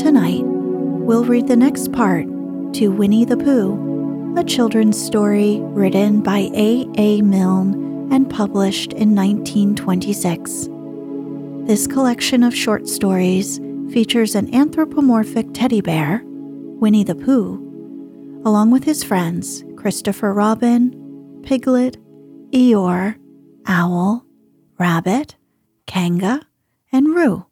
Tonight, we'll read the next part to Winnie the Pooh, a children's story written by A. A. Milne and published in 1926. This collection of short stories features an anthropomorphic teddy bear, Winnie the Pooh, along with his friends Christopher Robin, Piglet, Eeyore, Owl, Rabbit, Kanga, and Roo.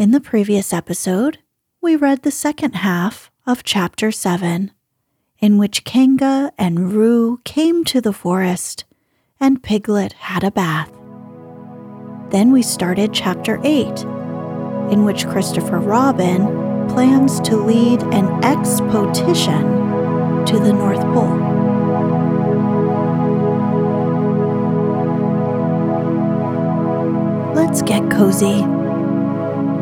In the previous episode, we read the second half of Chapter 7 in which Kanga and Roo came to the forest and Piglet had a bath. Then we started chapter 8, in which Christopher Robin plans to lead an expedition to the North Pole. Let's get cozy.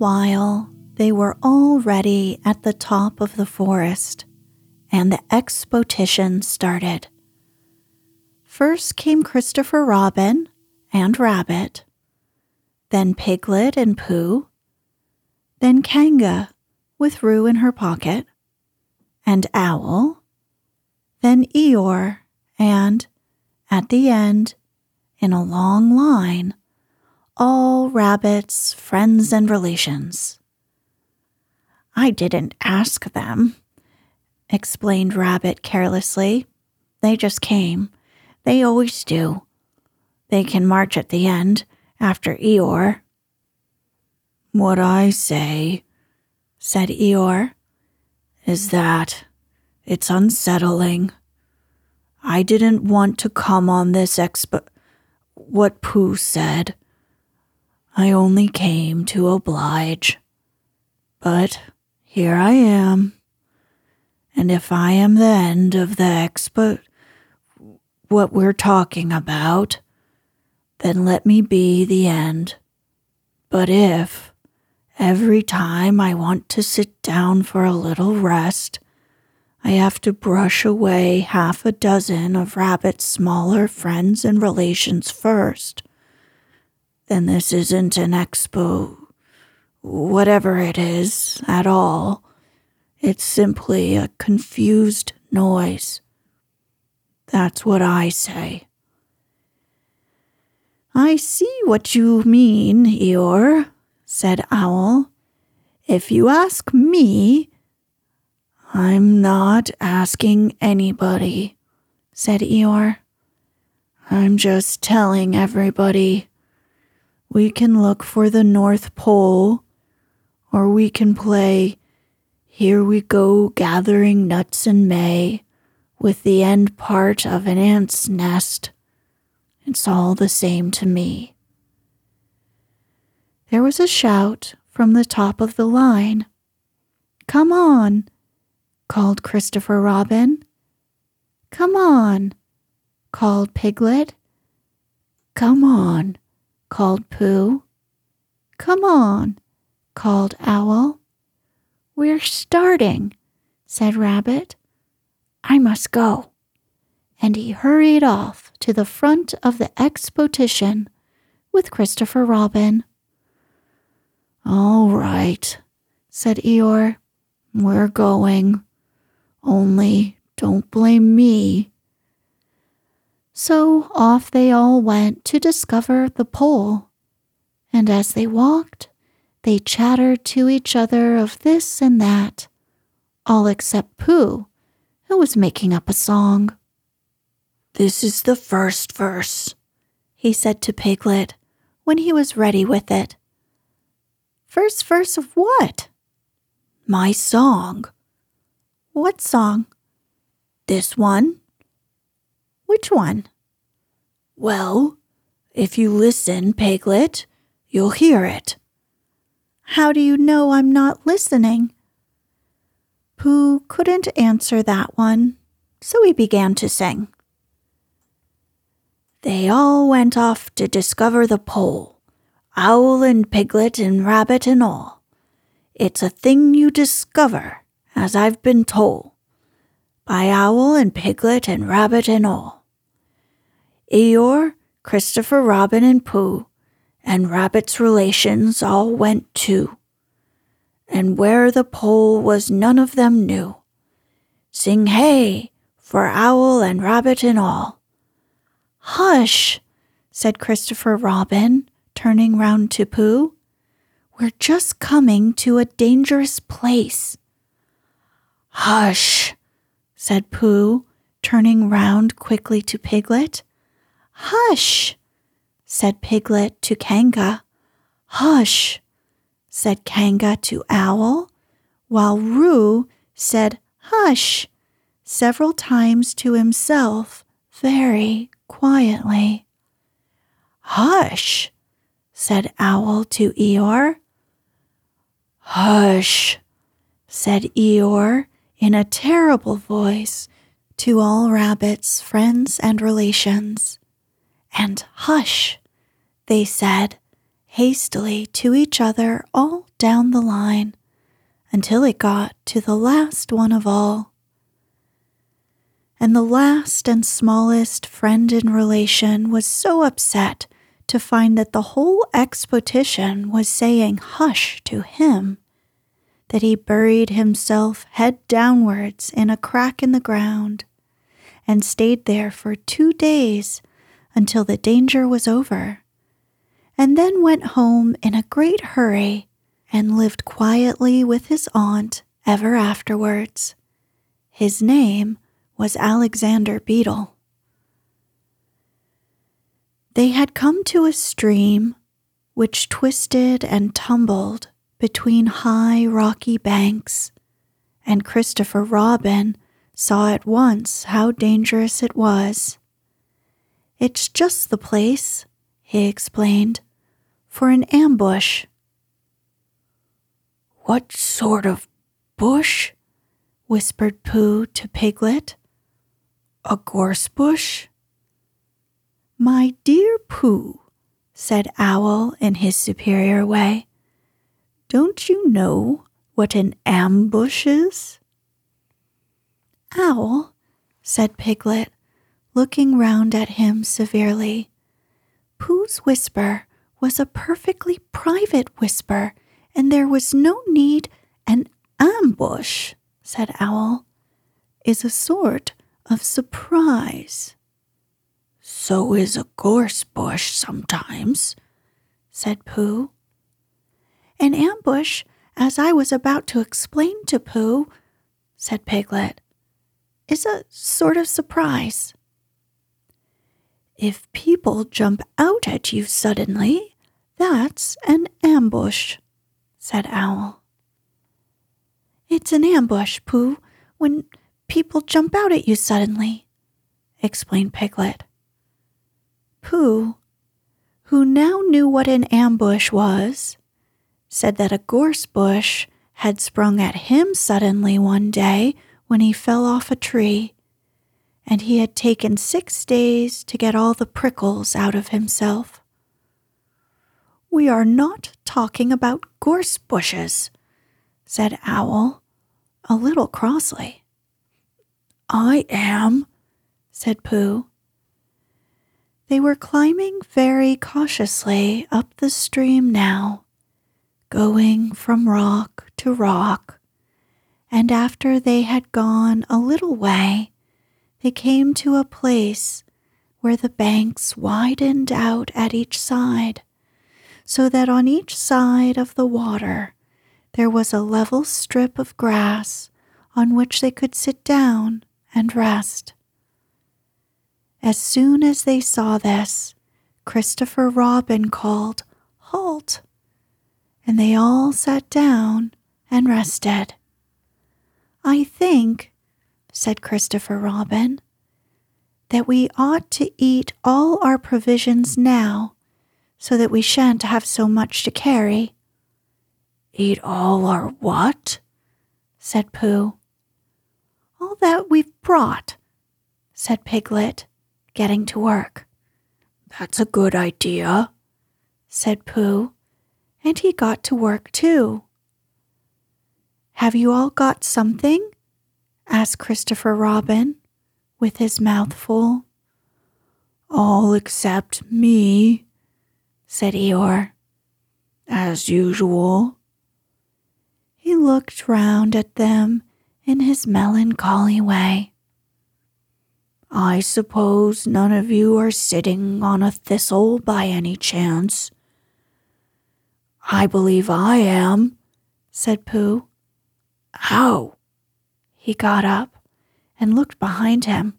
while, they were already at the top of the forest and the expedition started. First came Christopher Robin and Rabbit, then Piglet and Pooh, then Kanga with Roo in her pocket, and Owl, then Eeyore, and, at the end, in a long line, all Rabbit's friends and relations. I didn't ask them, explained Rabbit carelessly. They just came. They always do. They can march at the end after Eeyore. What I say, said Eeyore, is that it's unsettling. I didn't want to come on this expo. What Pooh said. I only came to oblige. But here I am. And if I am the end of the expo, what we're talking about, then let me be the end. But if, every time I want to sit down for a little rest, I have to brush away half a dozen of Rabbit's smaller friends and relations first, then this isn't an expo, whatever it is, at all. It's simply a confused noise. That's what I say. I see what you mean, Eeyore, said Owl. If you ask me, I'm not asking anybody, said Eeyore. I'm just telling everybody. We can look for the North Pole, or we can play Here We Go Gathering Nuts in May with the end part of an ant's nest. It's all the same to me. There was a shout from the top of the line. Come on, called Christopher Robin. Come on, called Piglet. Come on, called Pooh. Come on, called Owl. We're starting, said Rabbit. I must go. And he hurried off to the front of the expotition with Christopher Robin. All right, said Eeyore. We're going. Only don't blame me. So off they all went to discover the pole. And as they walked, they chattered to each other of this and that, all except Pooh, who was making up a song. This is the first verse, he said to Piglet when he was ready with it. First verse of what? My song. What song? This one. Which one? Well, if you listen, Piglet, you'll hear it. How do you know I'm not listening? Pooh couldn't answer that one, so he began to sing. They all went off to discover the pole owl and piglet and rabbit and all. It's a thing you discover, as I've been told, by owl and piglet and rabbit and all. Eeyore, Christopher Robin and Pooh, and Rabbit's relations all went too. And where the pole was none of them knew. Sing hey for owl and rabbit and all. Hush, said Christopher Robin, turning round to Pooh. We're just coming to a dangerous place. Hush, said Pooh, turning round quickly to Piglet. Hush, said Piglet to Kanga. Hush, said Kanga to Owl, while Roo said hush several times to himself very quietly. Hush, said Owl to Eeyore. Hush, said Eeyore in a terrible voice to all rabbits, friends, and relations. And hush, they said hastily to each other all down the line until it got to the last one of all. And the last and smallest friend in relation was so upset to find that the whole expedition was saying hush to him that he buried himself head downwards in a crack in the ground and stayed there for two days until the danger was over, and then went home in a great hurry and lived quietly with his aunt ever afterwards. His name was Alexander Beetle. They had come to a stream which twisted and tumbled between high rocky banks, and Christopher Robin saw at once how dangerous it was. It's just the place, he explained, for an ambush. What sort of bush? whispered Pooh to Piglet. A gorse bush? My dear Pooh, said Owl in his superior way, don't you know what an ambush is? Owl, said Piglet, looking round at him severely. Pooh's whisper was a perfectly private whisper, and there was no need an ambush, said Owl, is a sort of surprise. So is a gorse bush sometimes, said Pooh. An ambush, as I was about to explain to Pooh, said Piglet, is a sort of surprise. If people jump out at you suddenly, that's an ambush, said Owl. It's an ambush, Pooh, when people jump out at you suddenly, explained Piglet. Pooh, who now knew what an ambush was, said that a gorse bush had sprung at him suddenly one day when he fell off a tree, and he had taken six days to get all the prickles out of himself. We are not talking about gorse bushes, said Owl, a little crossly. I am, said Pooh. They were climbing very cautiously up the stream now, going from rock to rock, and after they had gone a little way, they came to a place where the banks widened out at each side, so that on each side of the water there was a level strip of grass on which they could sit down and rest. As soon as they saw this, Christopher Robin called, Halt! And they all sat down and rested. I think, said Christopher Robin, that we ought to eat all our provisions now so that we shan't have so much to carry. Eat all our what? said Pooh. All that we've brought, said Piglet getting to work. That's a good idea, said Pooh, and he got to work too. Have you all got something? Asked Christopher Robin, with his mouth full. All except me, said Eeyore. As usual. He looked round at them in his melancholy way. I suppose none of you are sitting on a thistle by any chance. I believe I am, said Pooh. How? He got up and looked behind him.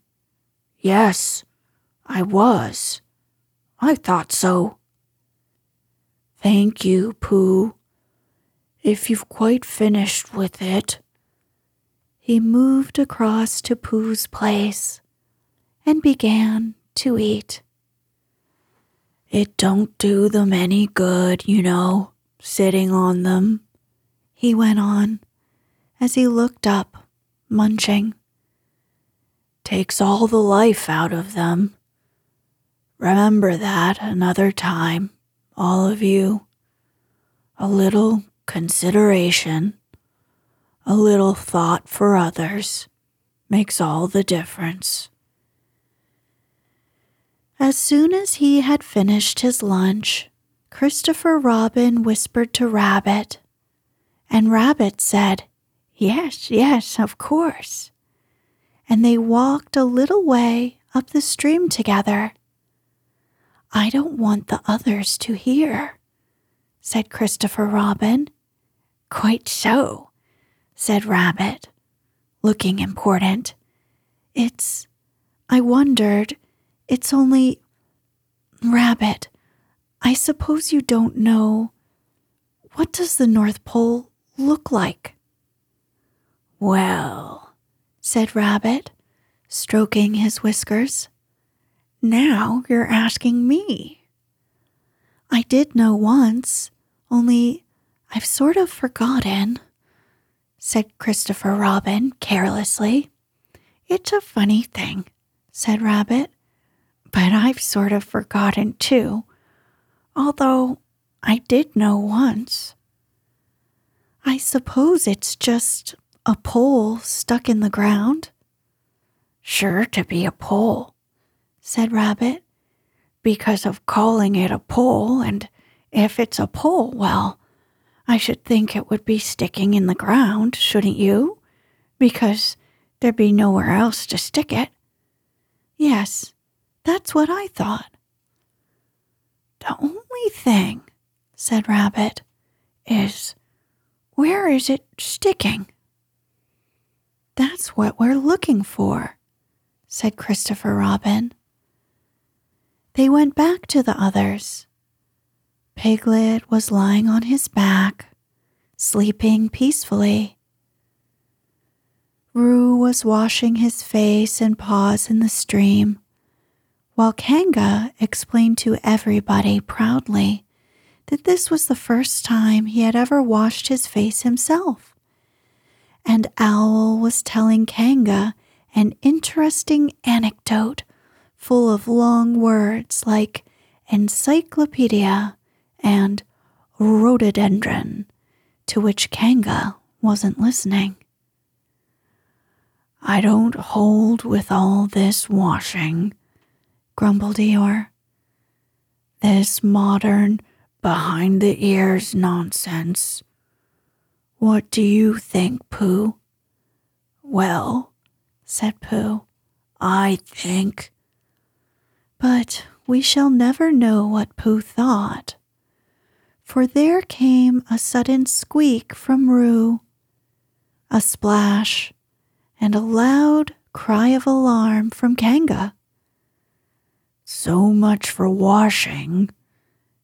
Yes, I was. I thought so. Thank you, Pooh. If you've quite finished with it. He moved across to Pooh's place and began to eat. It don't do them any good, you know, sitting on them, he went on as he looked up, munching. Takes all the life out of them. Remember that another time, all of you. A little consideration, a little thought for others makes all the difference. As soon as he had finished his lunch, Christopher Robin whispered to Rabbit, and Rabbit said, Yes, yes, of course. And they walked a little way up the stream together. I don't want the others to hear, said Christopher Robin. Quite so, said Rabbit, looking important. It's, I wondered it's only rabbit. I suppose you don't know. What does the North Pole look like? Well, said Rabbit, stroking his whiskers. Now you're asking me. I did know once, only I've sort of forgotten, said Christopher Robin carelessly. It's a funny thing, said Rabbit but I've sort of forgotten too, although I did know once. I suppose it's just a pole stuck in the ground. Sure to be a pole, said Rabbit, because of calling it a pole and If it's a pole, well, I should think it would be sticking in the ground, shouldn't you? Because there'd be nowhere else to stick it. Yes, that's what I thought. The only thing, said Rabbit, is where is it sticking? That's what we're looking for, said Christopher Robin. They went back to the others. Piglet was lying on his back, sleeping peacefully. Roo was washing his face and paws in the stream, while Kanga explained to everybody proudly that this was the first time he had ever washed his face himself. And Owl was telling Kanga an interesting anecdote full of long words like encyclopedia and rhododendron, to which Kanga wasn't listening. I don't hold with all this washing, grumbled Eeyore. This modern, behind the ears nonsense. What do you think, Pooh? Well, said Pooh, I think. But we shall never know what Pooh thought, for there came a sudden squeak from Roo, a splash, and a loud cry of alarm from Kanga. So much for washing,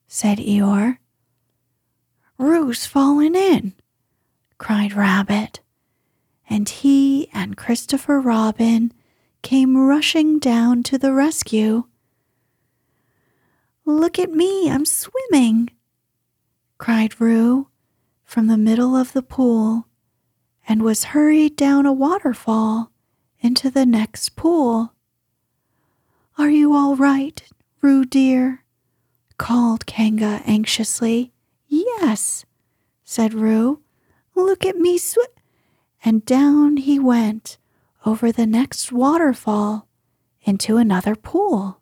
said Eeyore. Roo's fallen in, cried Rabbit, and he and Christopher Robin came rushing down to the rescue. Look at me, I'm swimming, cried Roo from the middle of the pool and was hurried down a waterfall into the next pool. Are you all right, Roo dear? called Kanga anxiously. Yes, said Roo. Look at me sw. And down he went over the next waterfall into another pool.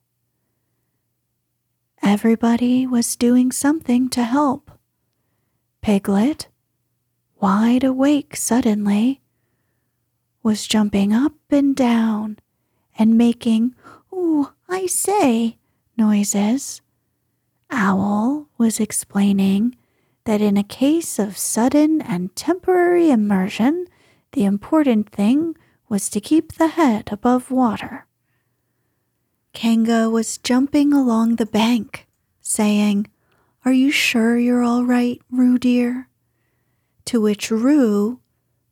Everybody was doing something to help. Piglet, wide awake suddenly, was jumping up and down and making, ooh, I say, noises. Owl was explaining that in a case of sudden and temporary immersion, the important thing was to keep the head above water. Kanga was jumping along the bank, saying, Are you sure you're all right, Roo dear? To which Roo,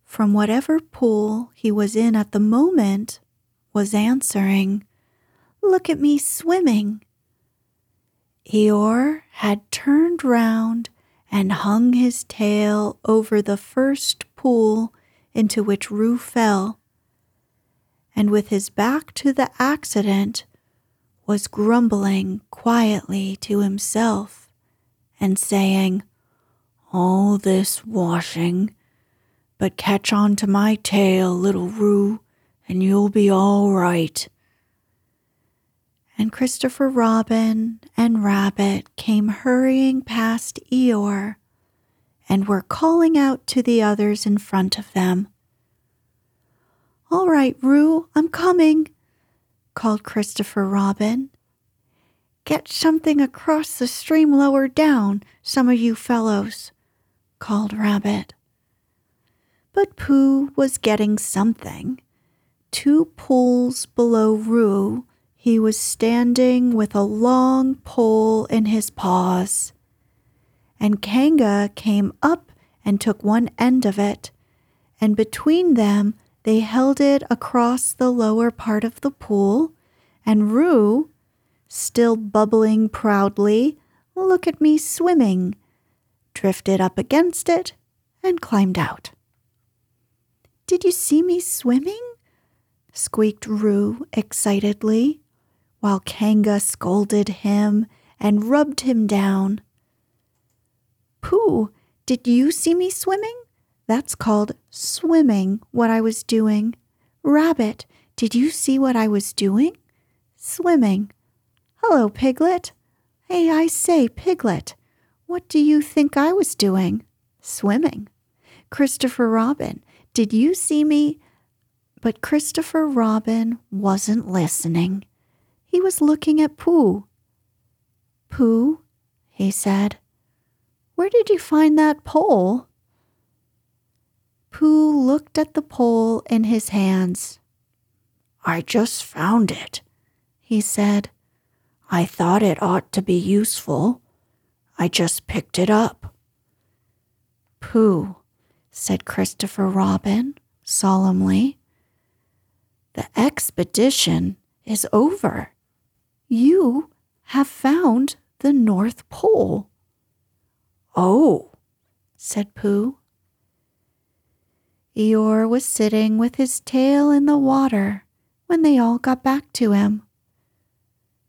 from whatever pool he was in at the moment, was answering, Look at me swimming. Eeyore had turned round and hung his tail over the first pool into which Roo fell, and with his back to the accident, was grumbling quietly to himself and saying, All this washing, but catch on to my tail, little Roo, and you'll be all right. And Christopher Robin and Rabbit came hurrying past Eeyore and were calling out to the others in front of them. All right, Roo, I'm coming, called Christopher Robin. Get something across the stream lower down, some of you fellows, called Rabbit. But Pooh was getting something. Two pools below Roo, he was standing with a long pole in his paws. And Kanga came up and took one end of it, and between them they held it across the lower part of the pool, and Roo, still bubbling proudly, look at me swimming, drifted up against it and climbed out. Did you see me swimming? squeaked Roo excitedly, while Kanga scolded him and rubbed him down. Pooh, did you see me swimming? That's called swimming, what I was doing. Rabbit, did you see what I was doing? Swimming. Hello, Piglet. Hey, I say, Piglet, What do you think I was doing? Swimming. Christopher Robin, did you see me? But Christopher Robin wasn't listening. He was looking at Pooh. Pooh, he said, where did you find that pole? Pooh looked at the pole in his hands. I just found it, he said. I thought it ought to be useful. I just picked it up. Pooh, said Christopher Robin solemnly. The expedition is over. You have found the North Pole. Oh, said Pooh. Eeyore was sitting with his tail in the water when they all got back to him.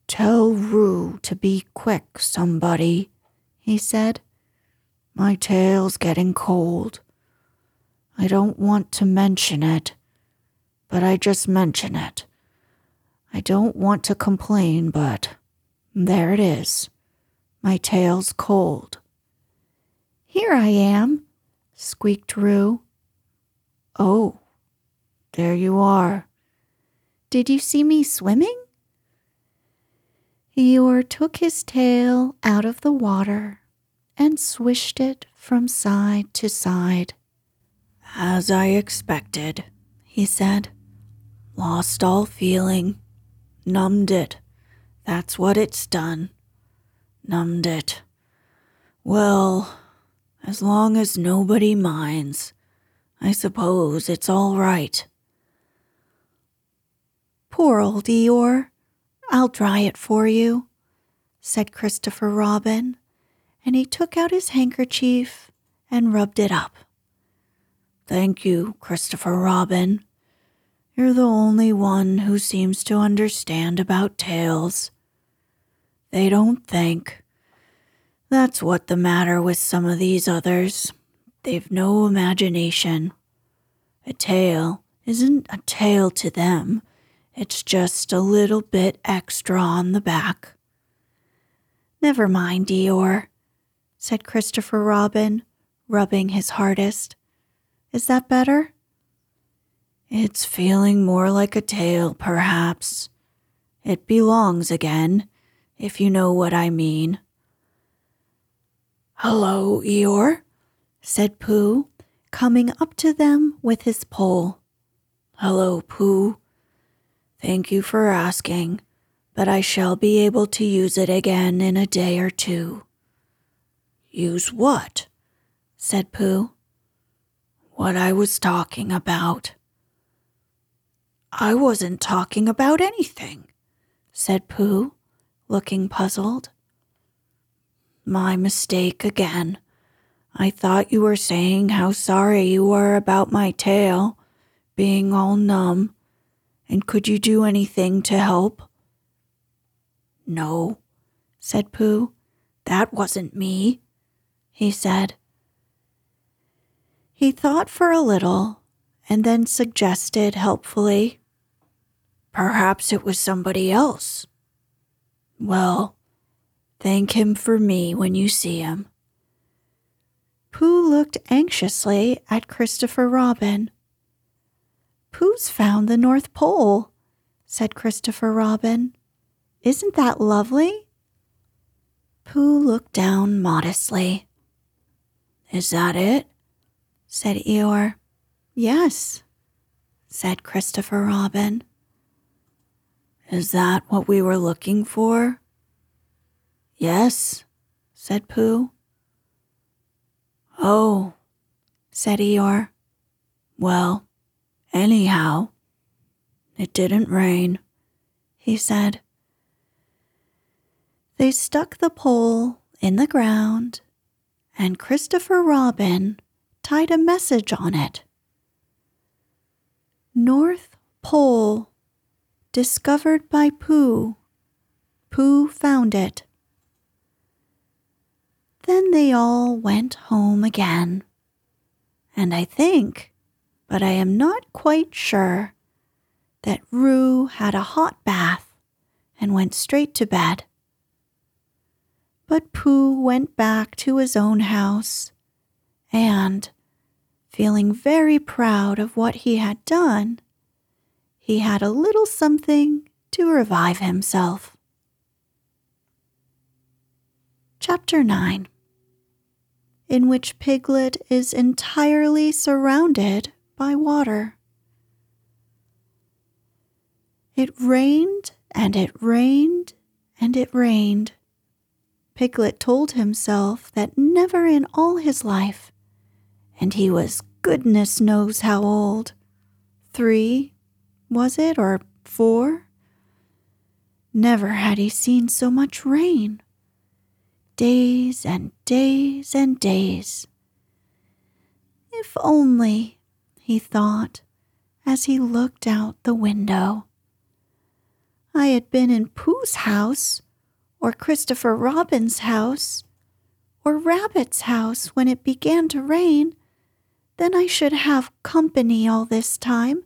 Tell Roo to be quick, somebody, he said. My tail's getting cold. I don't want to mention it, but I just mention it. Don't want to complain, but there it is. My tail's cold. Here I am, squeaked Roo. Oh, there you are. Did you see me swimming? Eeyore took his tail out of the water and swished it from side to side. As I expected, he said. Lost all feeling. Numbed it. That's what it's done. Numbed it. Well, as long as nobody minds, I suppose it's all right. Poor old Eeyore. I'll dry it for you, said Christopher Robin, and he took out his handkerchief and rubbed it up. Thank you, Christopher Robin. You're the only one who seems to understand about tails. They don't think. That's what the matter with some of these others. They've no imagination. A tail isn't a tail to them. It's just a little bit extra on the back. Never mind, Eeyore, said Christopher Robin, rubbing his hardest. Is that better? It's feeling more like a tail, perhaps. It belongs again, if you know what I mean. Hello, Eeyore, said Pooh, coming up to them with his pole. Hello, Pooh. Thank you for asking, but I shall be able to use it again in a day or two. Use what? said Pooh. What I was talking about. I wasn't talking about anything, said Pooh, looking puzzled. My mistake again. I thought you were saying how sorry you were about my tail being all numb, and could you do anything to help? No, said Pooh. That wasn't me, he said. He thought for a little and then suggested helpfully, Perhaps it was somebody else. Well, thank him for me when you see him. Pooh looked anxiously at Christopher Robin. Pooh's found the North Pole, said Christopher Robin. Isn't that lovely? Pooh looked down modestly. Is that it? said Eeyore. Yes, said Christopher Robin. Is that what we were looking for? Yes, said Pooh. Oh, said Eeyore. Well, anyhow, it didn't rain, he said. They stuck the pole in the ground, and Christopher Robin tied a message on it. North Pole discovered by Pooh. Pooh found it. Then they all went home again. And I think, but I am not quite sure, that Roo had a hot bath and went straight to bed. But Pooh went back to his own house, and, feeling very proud of what he had done, he had a little something to revive himself. Chapter 9 In which Piglet is entirely surrounded by water. It rained and it rained and it rained. Piglet told himself that never in all his life, and he was goodness knows how old three, was it, or four? Never had he seen so much rain. Days and days and days. If only, he thought, as he looked out the window. I had been in Pooh's house, or Christopher Robin's house, or Rabbit's house when it began to rain, then I should have company all this time,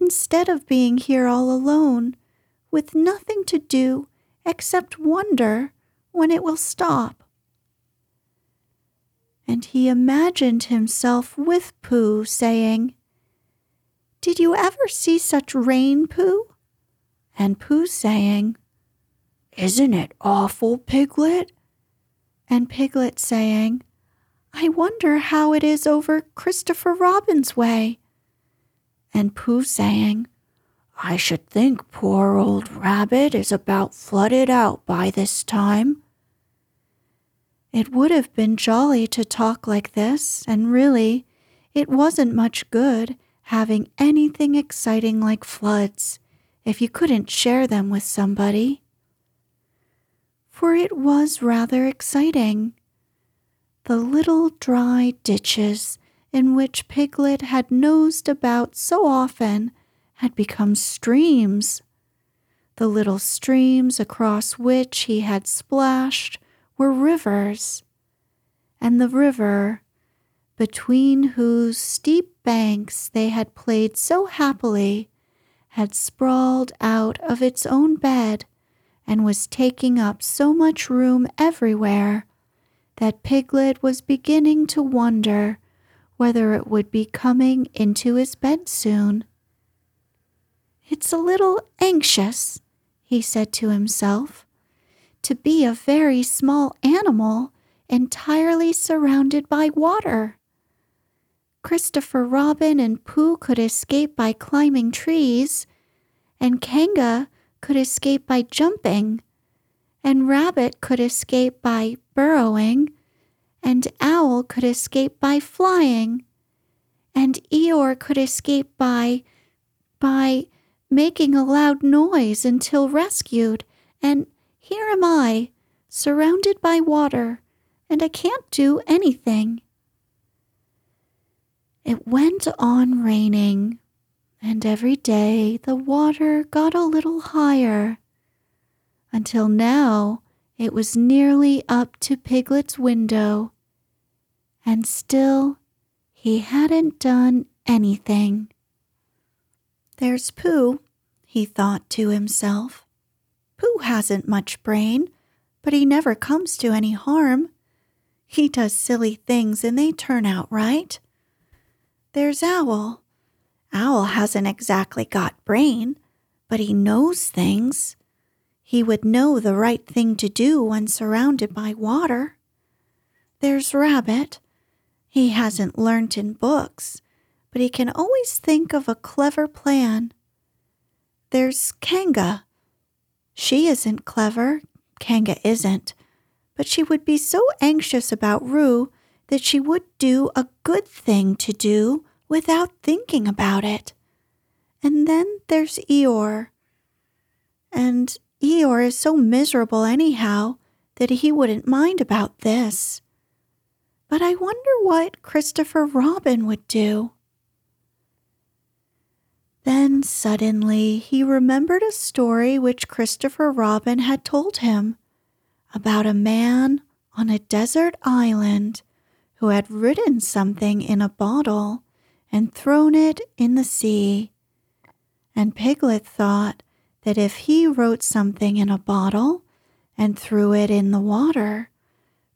instead of being here all alone, with nothing to do except wonder when it will stop. And he imagined himself with Pooh, saying, Did you ever see such rain, Pooh? and Pooh saying, Isn't it awful, Piglet? And Piglet saying, I wonder how it is over Christopher Robin's way. And Pooh saying, I should think poor old Rabbit is about flooded out by this time. It would have been jolly to talk like this, and really, it wasn't much good having anything exciting like floods if you couldn't share them with somebody. For it was rather exciting. The little dry ditches in which Piglet had nosed about so often had become streams. The little streams across which he had splashed were rivers, and the river, between whose steep banks they had played so happily, had sprawled out of its own bed and was taking up so much room everywhere that Piglet was beginning to wonder whether it would be coming into his bed soon. It's a little anxious, he said to himself, to be a very small animal entirely surrounded by water. Christopher Robin and Pooh could escape by climbing trees, and Kanga could escape by jumping, and Rabbit could escape by burrowing, and Owl could escape by flying, and Eeyore could escape by by making a loud noise until rescued, and here am I, surrounded by water, and I can't do anything. It went on raining, and every day the water got a little higher, until now it was nearly up to Piglet's window, and still he hadn't done anything. There's Pooh, he thought to himself. Pooh hasn't much brain, but he never comes to any harm. He does silly things and they turn out right. There's Owl. Owl hasn't exactly got brain, but he knows things. He would know the right thing to do when surrounded by water. There's Rabbit. He hasn't learnt in books, but he can always think of a clever plan. There's Kanga. She isn't clever, Kanga isn't, but she would be so anxious about Roo that she would do a good thing to do without thinking about it. And then there's Eeyore. And Eeyore is so miserable anyhow that he wouldn't mind about this. But I wonder what Christopher Robin would do. Then suddenly he remembered a story which Christopher Robin had told him about a man on a desert island who had written something in a bottle and thrown it in the sea. And Piglet thought that if he wrote something in a bottle and threw it in the water,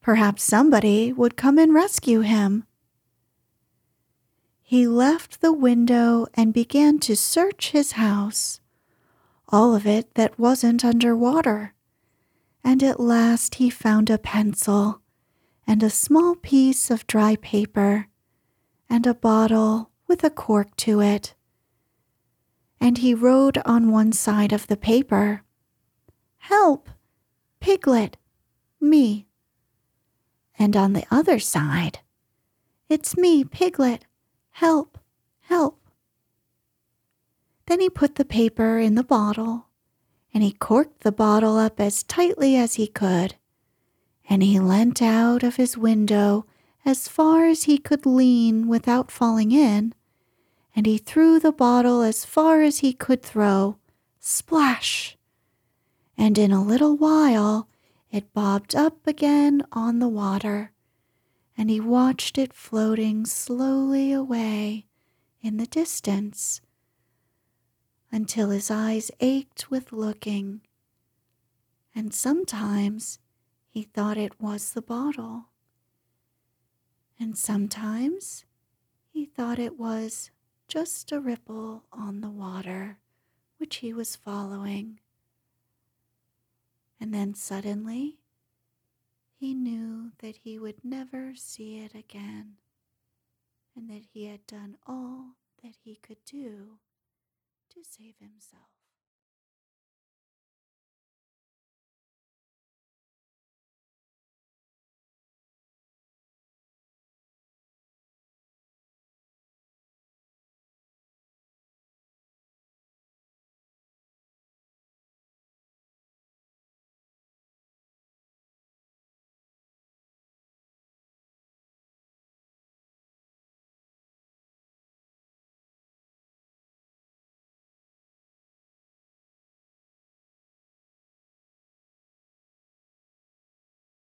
perhaps somebody would come and rescue him. He left the window and began to search his house, all of it that wasn't under water, and at last he found a pencil and a small piece of dry paper and a bottle with a cork to it. And he wrote on one side of the paper, Help! Piglet, me. And on the other side, It's me, Piglet, help, help. Then he put the paper in the bottle, and he corked the bottle up as tightly as he could, and he leant out of his window as far as he could lean without falling in, and he threw the bottle as far as he could throw, splash! and in a little while it bobbed up again on the water, and he watched it floating slowly away in the distance until his eyes ached with looking, and sometimes he thought it was the bottle, and sometimes he thought it was just a ripple on the water which he was following. And then suddenly, he knew that he would never see it again, and that he had done all that he could do to save himself.